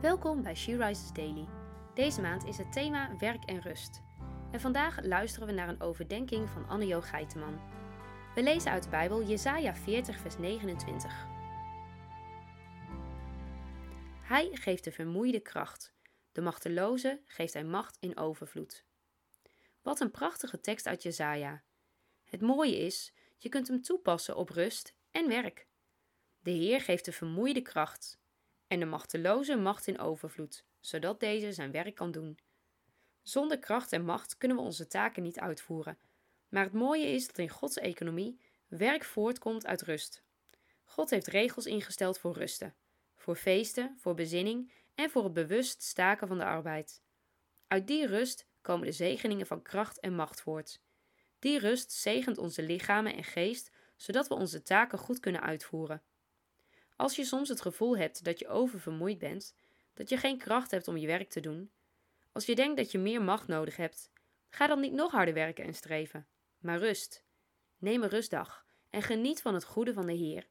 Welkom bij She Rises Daily. Deze maand is het thema werk en rust. En vandaag luisteren we naar een overdenking van Anne-Jo Geiteman. We lezen uit de Bijbel Jesaja 40 vers 29. Hij geeft de vermoeide kracht. De machteloze geeft hij macht in overvloed. Wat een prachtige tekst uit Jesaja. Het mooie is, je kunt hem toepassen op rust en werk. De Heer geeft de vermoeide kracht en de machteloze macht in overvloed, zodat deze zijn werk kan doen. Zonder kracht en macht kunnen we onze taken niet uitvoeren. Maar het mooie is dat in Gods economie werk voortkomt uit rust. God heeft regels ingesteld voor rusten, voor feesten, voor bezinning en voor het bewust staken van de arbeid. Uit die rust komen de zegeningen van kracht en macht voort. Die rust zegent onze lichamen en geest, zodat we onze taken goed kunnen uitvoeren. Als je soms het gevoel hebt dat je oververmoeid bent, dat je geen kracht hebt om je werk te doen, als je denkt dat je meer macht nodig hebt, ga dan niet nog harder werken en streven, maar rust. Neem een rustdag en geniet van het goede van de Heer.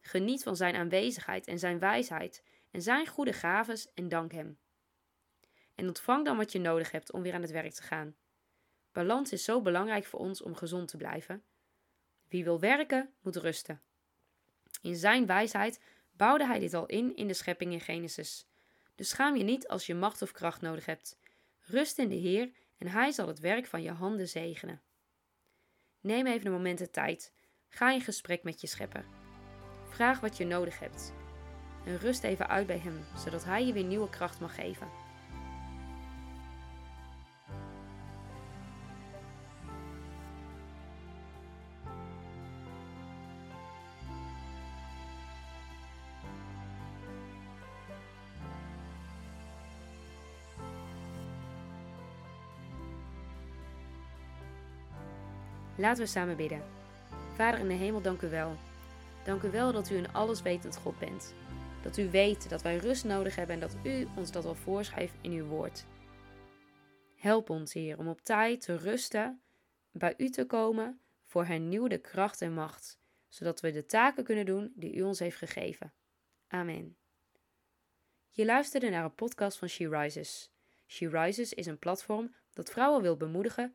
Geniet van Zijn aanwezigheid en Zijn wijsheid en Zijn goede gaves en dank Hem. En ontvang dan wat je nodig hebt om weer aan het werk te gaan. Balans is zo belangrijk voor ons om gezond te blijven. Wie wil werken, moet rusten. In zijn wijsheid bouwde hij dit al in in de schepping in Genesis. Dus schaam je niet als je macht of kracht nodig hebt. Rust in de Heer en hij zal het werk van je handen zegenen. Neem even een moment de tijd. Ga in gesprek met je schepper. Vraag wat je nodig hebt. En rust even uit bij hem, zodat hij je weer nieuwe kracht mag geven. Laten we samen bidden. Vader in de hemel, dank u wel. Dank u wel dat u een alles wetend God bent. Dat u weet dat wij rust nodig hebben en dat u ons dat al voorschrijft in uw woord. Help ons, Heer, om op tijd te rusten, bij u te komen voor hernieuwde kracht en macht, zodat we de taken kunnen doen die u ons heeft gegeven. Amen. Je luisterde naar een podcast van She Rises. She Rises is een platform dat vrouwen wil bemoedigen